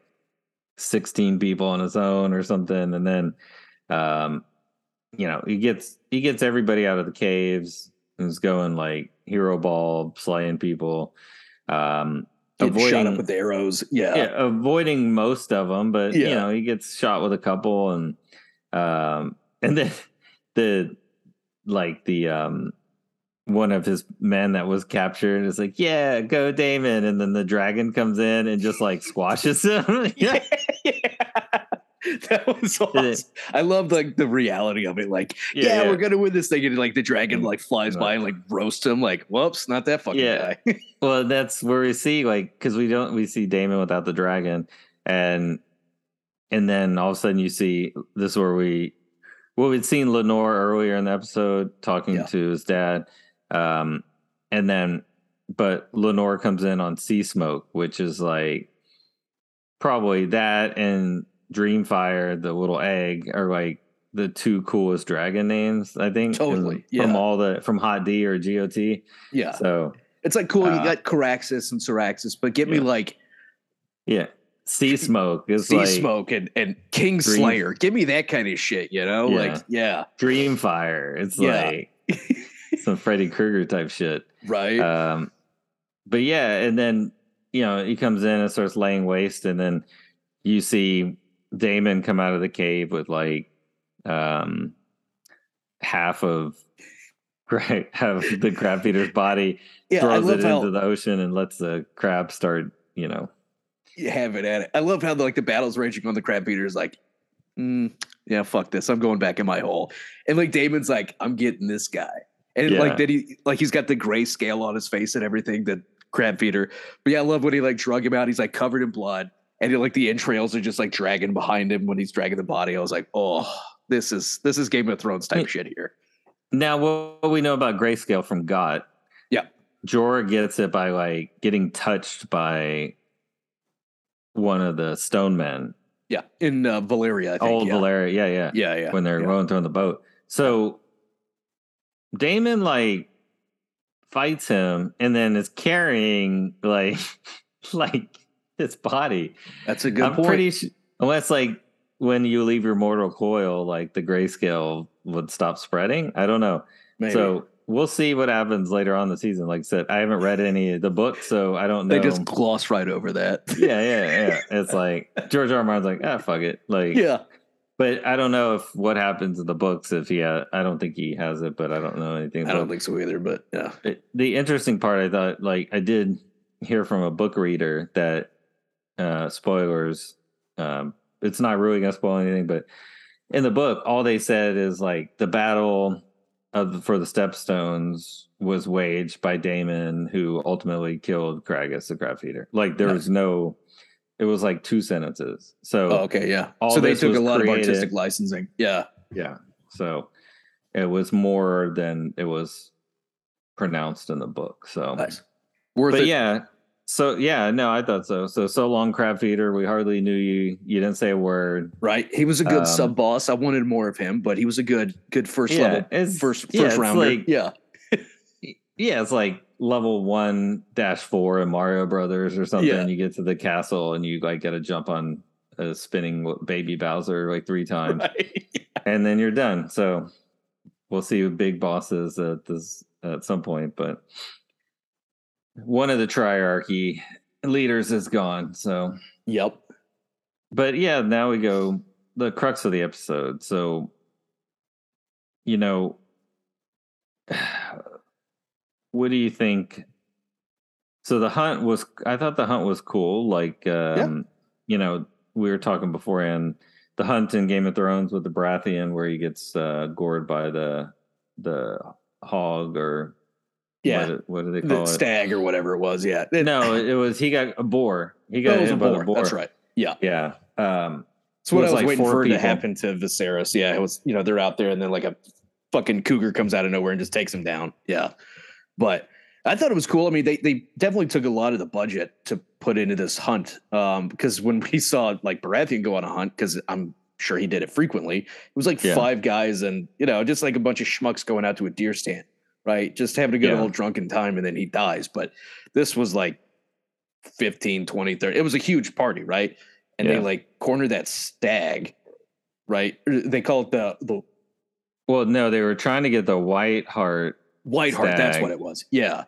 [SPEAKER 2] sixteen people on his own or something, and then um, you know he gets he gets everybody out of the caves and is going like hero ball slaying people, um,
[SPEAKER 1] Getting shot
[SPEAKER 2] avoiding
[SPEAKER 1] up with arrows. Yeah,
[SPEAKER 2] yeah, avoiding most of them, but you know he gets shot with a couple, and um, and then [LAUGHS] the like the um one of his men that was captured is like, yeah, go Daemon, and then the dragon comes in and just like squashes him. [LAUGHS] [LAUGHS] yeah, [LAUGHS]
[SPEAKER 1] that was [LAUGHS] awesome. I love like the reality of it. Like, yeah,
[SPEAKER 2] yeah.
[SPEAKER 1] we're gonna win this thing, and like the dragon like flies
[SPEAKER 2] Yeah.
[SPEAKER 1] by and like roasts him. Like, whoops, not that fucking
[SPEAKER 2] Yeah.
[SPEAKER 1] guy. [LAUGHS]
[SPEAKER 2] Well, that's where we see like because we don't we see Daemon without the dragon, and and then all of a sudden you see this is where we well we'd seen Lenore earlier in the episode talking
[SPEAKER 1] Yeah.
[SPEAKER 2] to his dad, um, and then but Lenore comes in on Sea Smoke, which is like probably that and Dreamfire, the little egg, are like the two coolest dragon names I think
[SPEAKER 1] Totally,
[SPEAKER 2] from
[SPEAKER 1] yeah.
[SPEAKER 2] all the from Hot D or GOT.
[SPEAKER 1] yeah,
[SPEAKER 2] So
[SPEAKER 1] it's like cool. you
[SPEAKER 2] Uh,
[SPEAKER 1] got Caraxes and Syraxis, but get me like
[SPEAKER 2] Yeah. Sea smoke is
[SPEAKER 1] Sea
[SPEAKER 2] like
[SPEAKER 1] Smoke and and King
[SPEAKER 2] Dream-
[SPEAKER 1] Slayer. Give me that kind of shit. You know,
[SPEAKER 2] Yeah.
[SPEAKER 1] like yeah,
[SPEAKER 2] Dreamfire. It's
[SPEAKER 1] Yeah.
[SPEAKER 2] like [LAUGHS] some Freddy Krueger type shit.
[SPEAKER 1] right.
[SPEAKER 2] Um, but yeah, and then you know he comes in and starts laying waste, and then you see Daemon come out of the cave with like um half of [LAUGHS] right half the crab feeder's body, [LAUGHS]
[SPEAKER 1] yeah,
[SPEAKER 2] throws it
[SPEAKER 1] how
[SPEAKER 2] into the ocean, and lets the crab start. You know,
[SPEAKER 1] you have it at it. I love how the, like the battles raging on the crab beaters. Like, mm, yeah, fuck this. I'm going back in my hole. And like Daemon's like, I'm getting this guy. And
[SPEAKER 2] Yeah.
[SPEAKER 1] like that he like he's got the gray scale on his face and everything. The crab feeder. But yeah, I love when he like drug him out. He's like covered in blood, and he, like the entrails are just like dragging behind him when he's dragging the body. I was like, oh, this is this is Game of Thrones type
[SPEAKER 2] Yeah.
[SPEAKER 1] shit here.
[SPEAKER 2] Now, what we know about grayscale from Got?
[SPEAKER 1] Yeah.
[SPEAKER 2] Jorah gets it by like getting touched by one of the stone men.
[SPEAKER 1] Yeah, in uh, Valyria, I think.
[SPEAKER 2] Old
[SPEAKER 1] yeah.
[SPEAKER 2] Valyria, yeah, yeah,
[SPEAKER 1] Yeah, yeah.
[SPEAKER 2] When they're
[SPEAKER 1] yeah.
[SPEAKER 2] rowing through on the boat. So Daemon like fights him and then is carrying like [LAUGHS] like [LAUGHS] his body.
[SPEAKER 1] That's a good
[SPEAKER 2] I'm
[SPEAKER 1] point.
[SPEAKER 2] pretty su- unless like when you leave your mortal coil, like the grayscale would stop spreading. I don't know.
[SPEAKER 1] Maybe.
[SPEAKER 2] So we'll see what happens later on in the season. Like I said, I haven't read any of the books, so I don't know.
[SPEAKER 1] they just gloss right over that. [LAUGHS]
[SPEAKER 2] yeah, yeah, yeah. It's like George R. R. Martin's like, ah, fuck it. Like,
[SPEAKER 1] yeah.
[SPEAKER 2] but I don't know if what happens in the books if he. Ha- I don't think he has it, but I don't know anything.
[SPEAKER 1] I don't think so either, but yeah.
[SPEAKER 2] it. The interesting part, I thought, like, I did hear from a book reader that uh spoilers. Um, it's not really gonna spoil anything, but in the book, all they said is like the battle of for the Stepstones was waged by Daemon, who ultimately killed Craghas, the Crab Feeder. Like there was no, it was like two sentences. So
[SPEAKER 1] Oh, okay, yeah.
[SPEAKER 2] all
[SPEAKER 1] so they took a lot
[SPEAKER 2] created-
[SPEAKER 1] of artistic licensing. Yeah.
[SPEAKER 2] yeah, so it was more than it was pronounced in the book. So
[SPEAKER 1] Nice. Worth
[SPEAKER 2] but
[SPEAKER 1] it.
[SPEAKER 2] yeah so yeah no i thought so so so long crab feeder we hardly knew you you didn't say a word
[SPEAKER 1] Right. He was a good
[SPEAKER 2] Um,
[SPEAKER 1] sub boss. I wanted more of him, but he was a good good first
[SPEAKER 2] yeah
[SPEAKER 1] level
[SPEAKER 2] it's
[SPEAKER 1] first first
[SPEAKER 2] yeah,
[SPEAKER 1] rounder.
[SPEAKER 2] like-
[SPEAKER 1] yeah.
[SPEAKER 2] yeah it's like level one dash four in mario brothers or something
[SPEAKER 1] Yeah.
[SPEAKER 2] you get to the castle and you like gotta jump on a spinning baby bowser like three [LAUGHS] times
[SPEAKER 1] Right.
[SPEAKER 2] and then you're done so we'll see who big bosses at this at some point but one of the triarchy leaders is gone so
[SPEAKER 1] Yep.
[SPEAKER 2] but yeah, now we go the crux of the episode. So, you know, [SIGHS] what do you think? So the hunt was, I thought the hunt was cool. Like, um, you know, we were talking beforehand, the hunt in Game of Thrones with the Baratheon, where he gets uh, gored by the the hog or
[SPEAKER 1] Yeah.
[SPEAKER 2] what, what do they
[SPEAKER 1] The
[SPEAKER 2] call it?
[SPEAKER 1] stag or whatever it was. Yeah.
[SPEAKER 2] No, it was he got a boar. He got
[SPEAKER 1] it
[SPEAKER 2] hit
[SPEAKER 1] a
[SPEAKER 2] by the
[SPEAKER 1] boar.
[SPEAKER 2] boar.
[SPEAKER 1] That's right. Yeah.
[SPEAKER 2] Yeah. Um,
[SPEAKER 1] That's what
[SPEAKER 2] was
[SPEAKER 1] I was
[SPEAKER 2] like
[SPEAKER 1] waiting for it to happen to Viserys. Yeah, it was. You know, they're out there, and then like a fucking cougar comes out of nowhere and just takes him down. Yeah, but I thought it was cool. I mean, they they definitely took a lot of the budget to put into this hunt. Um, because when [LAUGHS] we saw like Baratheon go on a hunt, because I'm sure he did it frequently, it was like
[SPEAKER 2] Yeah.
[SPEAKER 1] five guys and you know just like a bunch of schmucks going out to a deer stand, right? Just having a good
[SPEAKER 2] Yeah.
[SPEAKER 1] old drunken time, and then he dies. But this was like 15, 20, 30. It was a huge party, right? And they like cornered that stag, right? They call it the the
[SPEAKER 2] Well, no, they were trying to get the White Hart,
[SPEAKER 1] white hart. That's what it was. Yeah.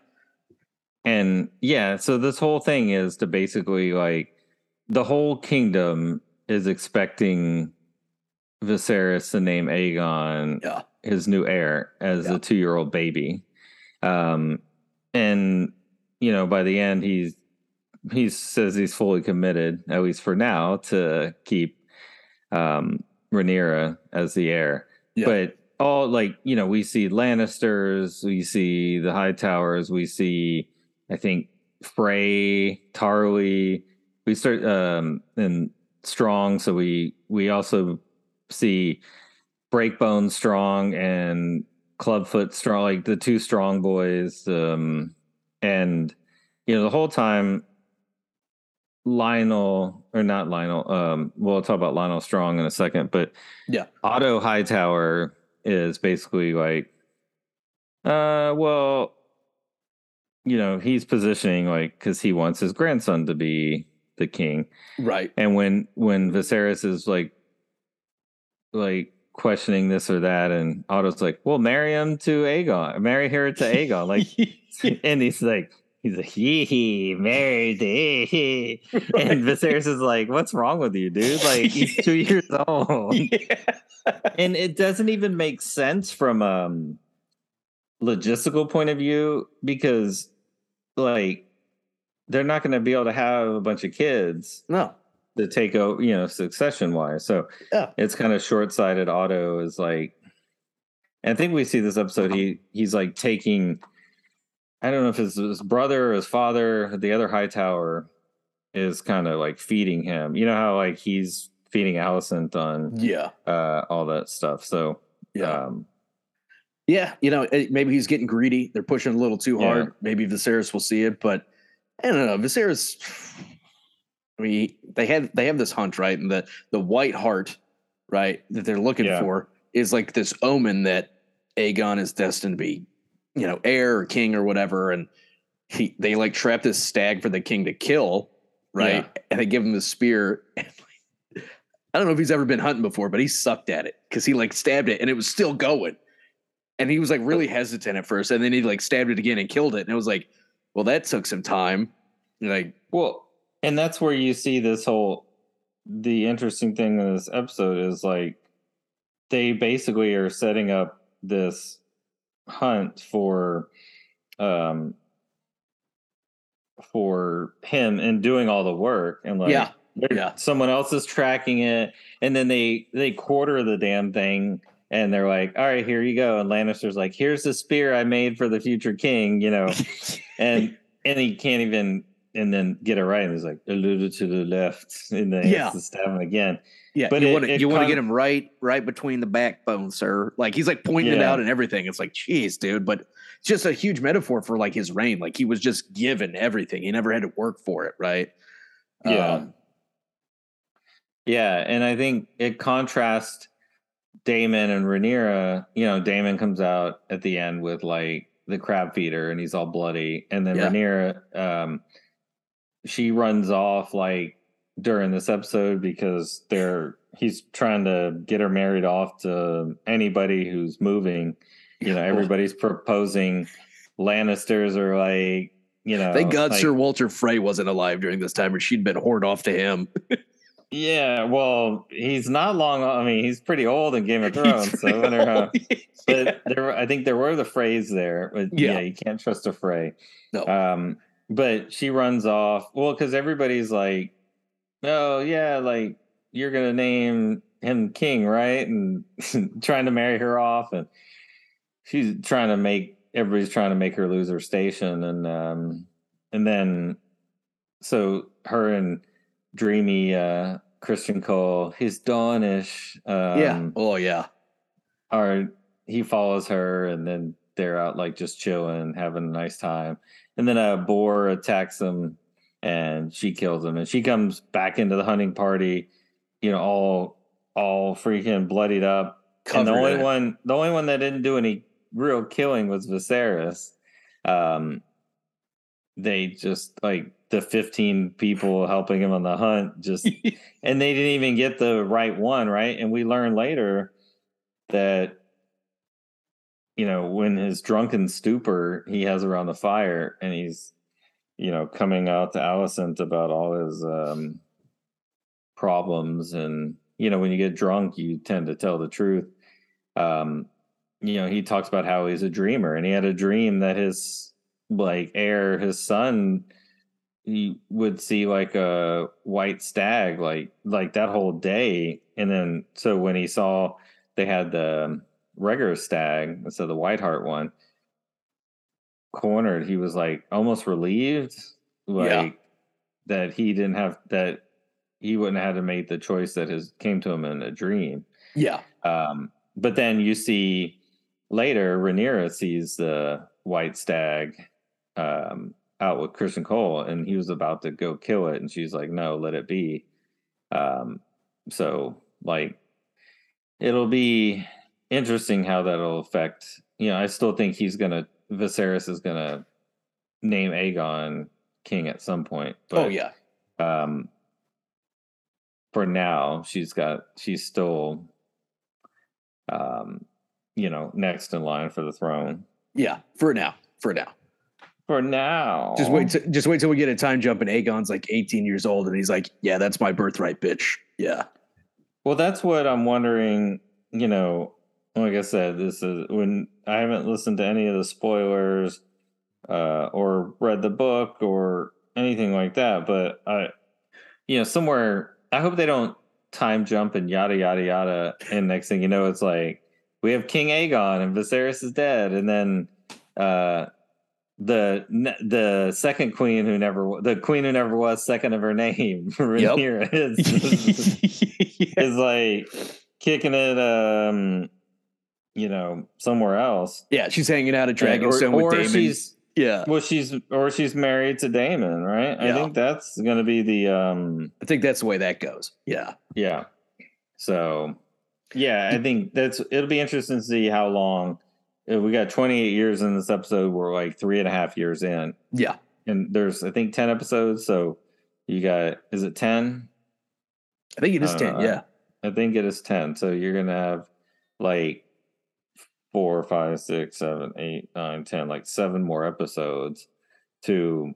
[SPEAKER 2] and yeah. So this whole thing is to basically like the whole kingdom is expecting Viserys to name Aegon
[SPEAKER 1] Yeah.
[SPEAKER 2] his new heir as
[SPEAKER 1] Yeah.
[SPEAKER 2] a two-year-old baby, um, and you know by the end he's he says he's fully committed, at least for now, to keep um, Rhaenyra as the heir.
[SPEAKER 1] Yeah.
[SPEAKER 2] But all like you know, we see Lannisters, we see the Hightowers, we see I think Frey, Tarly. We start um, and Strong, so we we also see Breakbone Strong and Clubfoot Strong, like the two Strong boys, um, and you know the whole time Lionel or not Lionel. Um, we'll talk about Lyonel Strong in a second, but
[SPEAKER 1] Yeah.
[SPEAKER 2] Otto Hightower is basically like, uh, well, you know, he's positioning like because he wants his grandson to be the king,
[SPEAKER 1] Right.
[SPEAKER 2] and when when Viserys is like, like questioning this or that, and Otto's like, well, marry him to Aegon, marry her to Aegon, like [LAUGHS] and he's like, he's like, hee hee, married hee hee. [LAUGHS] And Viserys is like, what's wrong with you, dude? Like, [LAUGHS] he's two years old.
[SPEAKER 1] yeah.
[SPEAKER 2] And it doesn't even make sense from um logistical point of view because like they're not going to be able to have a bunch of kids
[SPEAKER 1] No.
[SPEAKER 2] To take over, you know, succession wise. So
[SPEAKER 1] Yeah.
[SPEAKER 2] it's kind of short sighted. Otto is like, I think we see this episode. He he's like taking, I don't know if it's his brother or his father. The other Hightower is kind of like feeding him. You know how like he's feeding Alicent on
[SPEAKER 1] Yeah.
[SPEAKER 2] uh, all that stuff. So
[SPEAKER 1] Yeah.
[SPEAKER 2] um,
[SPEAKER 1] Yeah, you know, maybe he's getting greedy. They're pushing a little too hard. Yeah. Maybe Viserys will see it, but I don't know. Viserys. I mean, they have they have this hunt right, and the the white hart, right, that they're looking yeah. for is like this omen that Aegon is destined to be, you know, heir or king or whatever, and he they like trap this stag for the king to kill, right? Yeah. And they give him the spear. [LAUGHS] I don't know if he's ever been hunting before, but he sucked at it because he like stabbed it and it was still going. And he was like really hesitant at first, and then he like stabbed it again and killed it. And it was like, well, that took some time. Like,
[SPEAKER 2] well, and that's where you see this whole the interesting thing in this episode is like they basically are setting up this hunt for um for him and doing all the work and like
[SPEAKER 1] yeah, yeah.
[SPEAKER 2] someone else is tracking it. And then they they quarter the damn thing and they're like all right here you go. And lannister's like here's the spear i made for the future king you know? [LAUGHS] And and he can't even and then get it right and he's like alluded to the left [LAUGHS] and then yeah. to stab him again
[SPEAKER 1] yeah, but you want to you want to get him right right between the backbone, sir. Like he's like pointing yeah. it out and everything. It's like, geez, dude. But it's just a huge metaphor for like his reign. Like he was just given everything. He never had to work for it, right?
[SPEAKER 2] Yeah. Um, yeah, and I think it contrasts Daemon and Rhaenyra. You know, Daemon comes out at the end with like the crab feeder, and he's all bloody, and then yeah. Rhaenyra, um, she runs off like during this episode because they're he's trying to get her married off to anybody who's moving. You know, everybody's proposing. Lannisters are like, you know,
[SPEAKER 1] thank God like, Sir Walder Frey wasn't alive during this time, or she'd been whored off to him. [LAUGHS]
[SPEAKER 2] yeah, well, he's not long. I mean, he's pretty old in Game of [LAUGHS] Thrones, so I wonder how. [LAUGHS] But there, I think there were the Freys there. But yeah. yeah, you can't trust a Frey. No. Um, but she runs off. Well, because everybody's like, oh yeah, like you're gonna name him king, right? And [LAUGHS] trying to marry her off, and she's trying to make everybody's trying to make her lose her station, and um, and then so her and dreamy uh Criston Cole, his Dornish, um,
[SPEAKER 1] yeah, oh yeah,
[SPEAKER 2] are he follows her, and then they're out like just chilling, having a nice time, and then a boar attacks them and she kills him. And she comes back into the hunting party you know all all freaking bloodied up. And the only it. one the only one that didn't do any real killing was Viserys. Um they just like the 15 people helping him on the hunt just [LAUGHS] and they didn't even get the right one right? And we learn later that you know when his drunken stupor he has around the fire and he's you know, coming out to Alicent about all his um, problems. And, you know, when you get drunk, you tend to tell the truth. Um, you know, he talks about how he's a dreamer and he had a dream that his like heir, his son, he would see like a white stag like like that whole day. And then so when he saw they had the regular stag instead of the white hart one, cornered, he was like almost relieved, like yeah. that he didn't have that he wouldn't have had to make the choice that has came to him in a dream.
[SPEAKER 1] Yeah.
[SPEAKER 2] Um, but then you see later Rhaenyra sees the white stag um, out with Criston Cole, and he was about to go kill it, and she's like, "No, let it be." Um, so like, it'll be interesting how that'll affect. You know, I still think he's gonna Viserys is gonna name Aegon king at some point.
[SPEAKER 1] Oh, but, oh yeah.
[SPEAKER 2] Um, for now, she's got she's still, um, you know, next in line for the throne.
[SPEAKER 1] Yeah, for now. For now.
[SPEAKER 2] For now.
[SPEAKER 1] Just wait. To, just wait till we get a time jump, and Aegon's like 18 years old, and he's like, "Yeah, that's my birthright, bitch." Yeah.
[SPEAKER 2] Well, that's what I'm wondering. You know, like I said, this is when I haven't listened to any of the spoilers uh, or read the book or anything like that. But I, you know, somewhere I hope they don't time jump and yada yada yada. And next thing you know, it's like we have King Aegon and Viserys is dead, and then uh, the the second queen who never the queen who never was second of her name [LAUGHS] Rhaenyra yep. is, is, [LAUGHS] is like kicking it um you know, somewhere else.
[SPEAKER 1] Yeah, she's hanging out at Dragonstone
[SPEAKER 2] or,
[SPEAKER 1] with Daemon.
[SPEAKER 2] she's
[SPEAKER 1] yeah,
[SPEAKER 2] well, she's or she's married to Daemon, right? I think that's going to be the um
[SPEAKER 1] I think that's the way that goes. Yeah,
[SPEAKER 2] yeah. So yeah, I think that's it'll be interesting to see how long. uh, We got 28 years in this episode. We're like three and a half years in,
[SPEAKER 1] yeah,
[SPEAKER 2] and there's I think 10 episodes. So you got is it 10?
[SPEAKER 1] I think it is
[SPEAKER 2] I
[SPEAKER 1] ten.
[SPEAKER 2] know.
[SPEAKER 1] Yeah,
[SPEAKER 2] I think it is 10. So you're gonna have like four, five, six, seven, eight, nine, ten, like seven more episodes to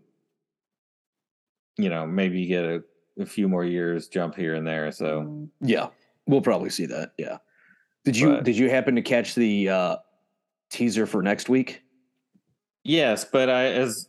[SPEAKER 2] you know, maybe get a, a few more years jump here and there. So
[SPEAKER 1] yeah, we'll probably see that. Yeah. Did you
[SPEAKER 2] But-
[SPEAKER 1] did you happen to catch the uh, teaser for next week?
[SPEAKER 2] yes, but I as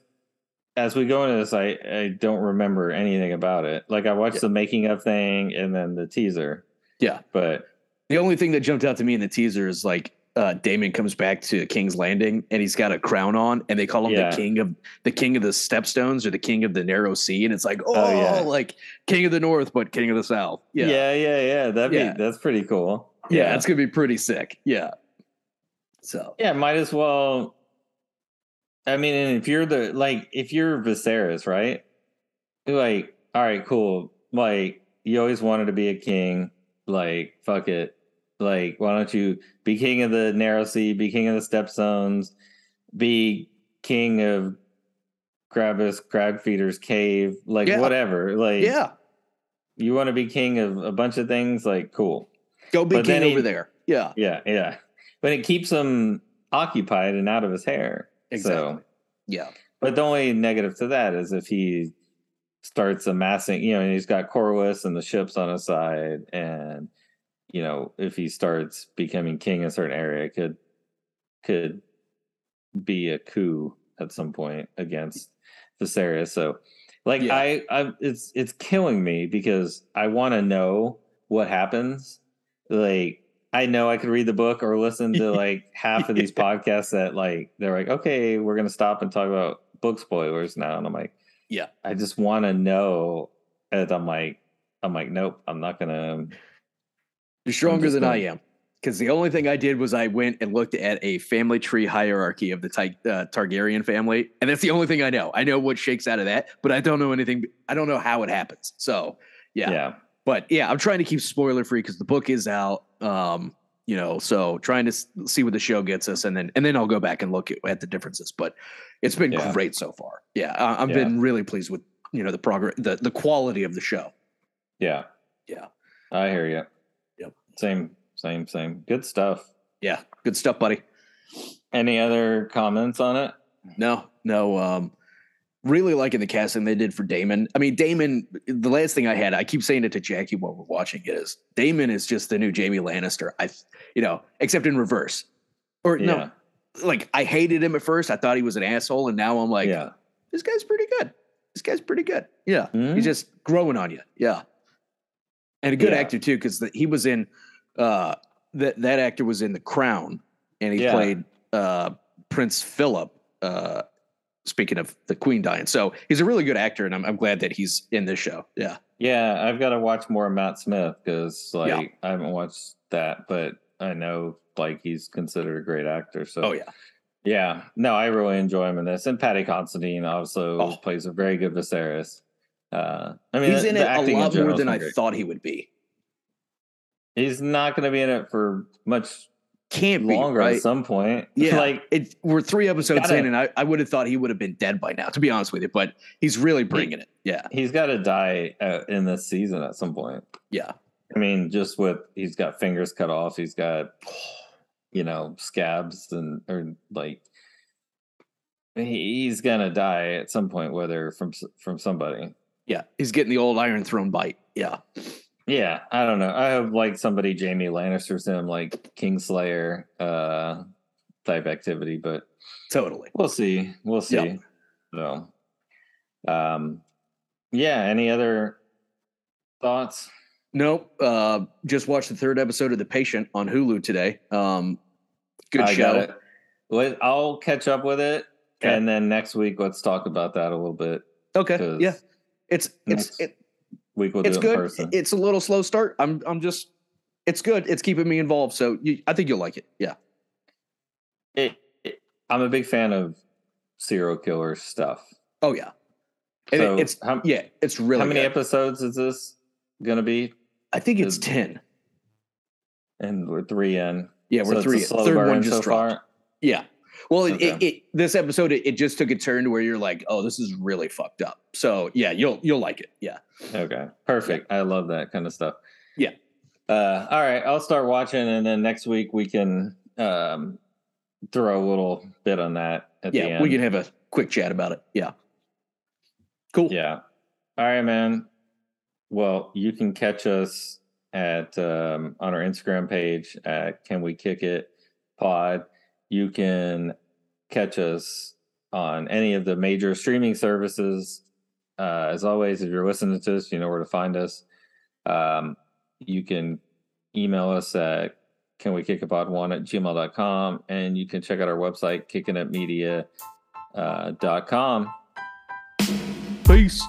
[SPEAKER 2] as we go into this, I I don't remember anything about it. Like I watched
[SPEAKER 1] Yeah.
[SPEAKER 2] the making of thing and then the teaser.
[SPEAKER 1] Yeah.
[SPEAKER 2] But
[SPEAKER 1] The only thing that jumped out to me in the teaser is like uh, Daemon comes back to King's Landing and he's got a crown on, and they call him
[SPEAKER 2] Yeah.
[SPEAKER 1] the king of the king of the stepstones or the king of the narrow sea, and it's like oh,
[SPEAKER 2] yeah.
[SPEAKER 1] like king of the north but king of the south. Yeah,
[SPEAKER 2] yeah, yeah, yeah. That'd
[SPEAKER 1] Yeah.
[SPEAKER 2] be that's pretty cool.
[SPEAKER 1] yeah, it's gonna be pretty sick. Yeah. So
[SPEAKER 2] Yeah, might as well. I mean, and if you're the like, if you're Viserys, right? Like, all right, cool. Like, you always wanted to be a king. Like, fuck it. Like, why don't you be king of the narrow sea, be king of the stepstones, be king of Craghas Crab Feeder's cave, like
[SPEAKER 1] Yeah.
[SPEAKER 2] whatever. Like,
[SPEAKER 1] yeah,
[SPEAKER 2] you want to be king of a bunch of things, like, cool.
[SPEAKER 1] go be
[SPEAKER 2] But
[SPEAKER 1] king
[SPEAKER 2] he-
[SPEAKER 1] over there. Yeah,
[SPEAKER 2] Yeah, yeah. But it keeps him occupied and out of his hair.
[SPEAKER 1] exactly.
[SPEAKER 2] So,
[SPEAKER 1] Yeah,
[SPEAKER 2] but the only negative to that is if he starts amassing, you know, and he's got Corlys and the ships on his side, and you know, if he starts becoming king in a certain area, it could could be a coup at some point against Viserys. So, like,
[SPEAKER 1] Yeah.
[SPEAKER 2] I, I, it's it's killing me because I want to know what happens. Like, I know I could read the book or listen to [LAUGHS] like half of these podcasts that like they're like, okay, we're gonna stop and talk about book spoilers now, and I'm like,
[SPEAKER 1] Yeah.
[SPEAKER 2] I just want to know. And I'm like, I'm like, nope, I'm not gonna.
[SPEAKER 1] You're stronger than I am. Because the only thing I did was I went and looked at a family tree hierarchy of the uh, Targaryen family, and that's the only thing I know. I know what shakes out of that, but I don't know anything. I don't know how it happens. So, yeah.
[SPEAKER 2] yeah.
[SPEAKER 1] but yeah, I'm trying to keep spoiler free because the book is out. Um, you know, so trying to s- see what the show gets us, and then and then I'll go back and look at, at the differences. But it's been
[SPEAKER 2] Yeah.
[SPEAKER 1] great so far. Yeah, I, I've
[SPEAKER 2] Yeah.
[SPEAKER 1] been really pleased with you know the progress, the the quality of the show.
[SPEAKER 2] Yeah.
[SPEAKER 1] Yeah.
[SPEAKER 2] I hear you. Same, same, same. Good stuff.
[SPEAKER 1] Yeah, good stuff, buddy.
[SPEAKER 2] Any other comments on it?
[SPEAKER 1] No, no. Um, really liking the casting they did for Daemon. I mean, Daemon. The last thing I had, I keep saying it to Jackie while we're watching it is Daemon is just the new Jaime Lannister. I, you know, except in reverse. Or
[SPEAKER 2] Yeah.
[SPEAKER 1] no, like I hated him at first. I thought he was an asshole, and now I'm like,
[SPEAKER 2] yeah.
[SPEAKER 1] this guy's pretty good. This guy's pretty good. Yeah,
[SPEAKER 2] Mhm.
[SPEAKER 1] he's just growing on you. Yeah, and a good
[SPEAKER 2] Yeah.
[SPEAKER 1] actor too, because he was in. uh That that actor was in The Crown, and he
[SPEAKER 2] Yeah.
[SPEAKER 1] played uh Prince Philip. Uh Speaking of the Queen dying, so he's a really good actor, and I'm, I'm glad that he's in this show. Yeah,
[SPEAKER 2] Yeah, I've got to watch more of Matt Smith because like
[SPEAKER 1] Yeah.
[SPEAKER 2] I haven't watched that, but I know like he's considered a great actor. So
[SPEAKER 1] oh yeah,
[SPEAKER 2] yeah, no, I really enjoy him in this. And Paddy Considine also
[SPEAKER 1] Oh.
[SPEAKER 2] plays a very good Viserys. Uh, I mean,
[SPEAKER 1] he's
[SPEAKER 2] the-
[SPEAKER 1] in it a lot more than I
[SPEAKER 2] great.
[SPEAKER 1] thought he would be.
[SPEAKER 2] He's not going to be in it for much
[SPEAKER 1] Can't be
[SPEAKER 2] longer
[SPEAKER 1] right.
[SPEAKER 2] at some point. [LAUGHS]
[SPEAKER 1] Yeah,
[SPEAKER 2] like
[SPEAKER 1] it, we're three episodes
[SPEAKER 2] Gotta-
[SPEAKER 1] in, and I, I would have thought he would have been dead by now, to be honest with you. But he's really bringing it. Yeah,
[SPEAKER 2] he's got to die uh, in this season at some point.
[SPEAKER 1] yeah,
[SPEAKER 2] I mean, just with he's got fingers cut off, he's got [SIGHS] you know scabs and or like he- he's gonna die at some point, whether from from somebody.
[SPEAKER 1] Yeah. He's getting the old Iron Throne bite. Yeah,
[SPEAKER 2] Yeah, I don't know. I have like somebody Jaime Lannister's him, like Kingslayer uh type activity, but
[SPEAKER 1] totally.
[SPEAKER 2] we'll see. We'll see.
[SPEAKER 1] Yeah.
[SPEAKER 2] So, um, yeah. Any other thoughts?
[SPEAKER 1] Nope. Uh, just watched the third episode of The Patient on Hulu today. Um, good
[SPEAKER 2] I
[SPEAKER 1] show.
[SPEAKER 2] Let- I'll catch up with it,
[SPEAKER 1] Okay.
[SPEAKER 2] and then next week let's talk about that a little bit.
[SPEAKER 1] Okay. Yeah. It's it's it,
[SPEAKER 2] week we'll
[SPEAKER 1] it's
[SPEAKER 2] do it in
[SPEAKER 1] good. It's a little slow start. I'm I'm just it's good. It's keeping me involved. So you, I think you'll like it. Yeah.
[SPEAKER 2] it, it, I'm a big fan of serial killer stuff.
[SPEAKER 1] Oh yeah,
[SPEAKER 2] So
[SPEAKER 1] it, it's
[SPEAKER 2] how-
[SPEAKER 1] yeah, it's really.
[SPEAKER 2] How many
[SPEAKER 1] good.
[SPEAKER 2] episodes is this gonna be?
[SPEAKER 1] I think it's
[SPEAKER 2] is-
[SPEAKER 1] ten.
[SPEAKER 2] And we're three in.
[SPEAKER 1] Yeah, we're
[SPEAKER 2] it's a
[SPEAKER 1] three.
[SPEAKER 2] slow
[SPEAKER 1] Third
[SPEAKER 2] burn
[SPEAKER 1] one just
[SPEAKER 2] so
[SPEAKER 1] dropped.
[SPEAKER 2] far.
[SPEAKER 1] Yeah. Well, it, it,
[SPEAKER 2] Okay.
[SPEAKER 1] it this episode it, it just took a turn to where you're like, oh, this is really fucked up. So yeah, you'll you'll like it. Yeah.
[SPEAKER 2] Okay, perfect. I love that kind of stuff.
[SPEAKER 1] Yeah.
[SPEAKER 2] Uh, all right, I'll start watching, and then next week we can um, throw a little bit on that at the
[SPEAKER 1] Yeah, we can have a quick chat about it. Yeah. Cool.
[SPEAKER 2] Yeah. All right, man. Well, you can catch us at um, on our Instagram page at Can We Kick It Pod. You can catch us on any of the major streaming services. Uh, as always, if you're listening to us, you know where to find us. Um, you can email us at can we kick one at gmail.com and you can check out our website kickingitmedia uh,
[SPEAKER 1] Peace.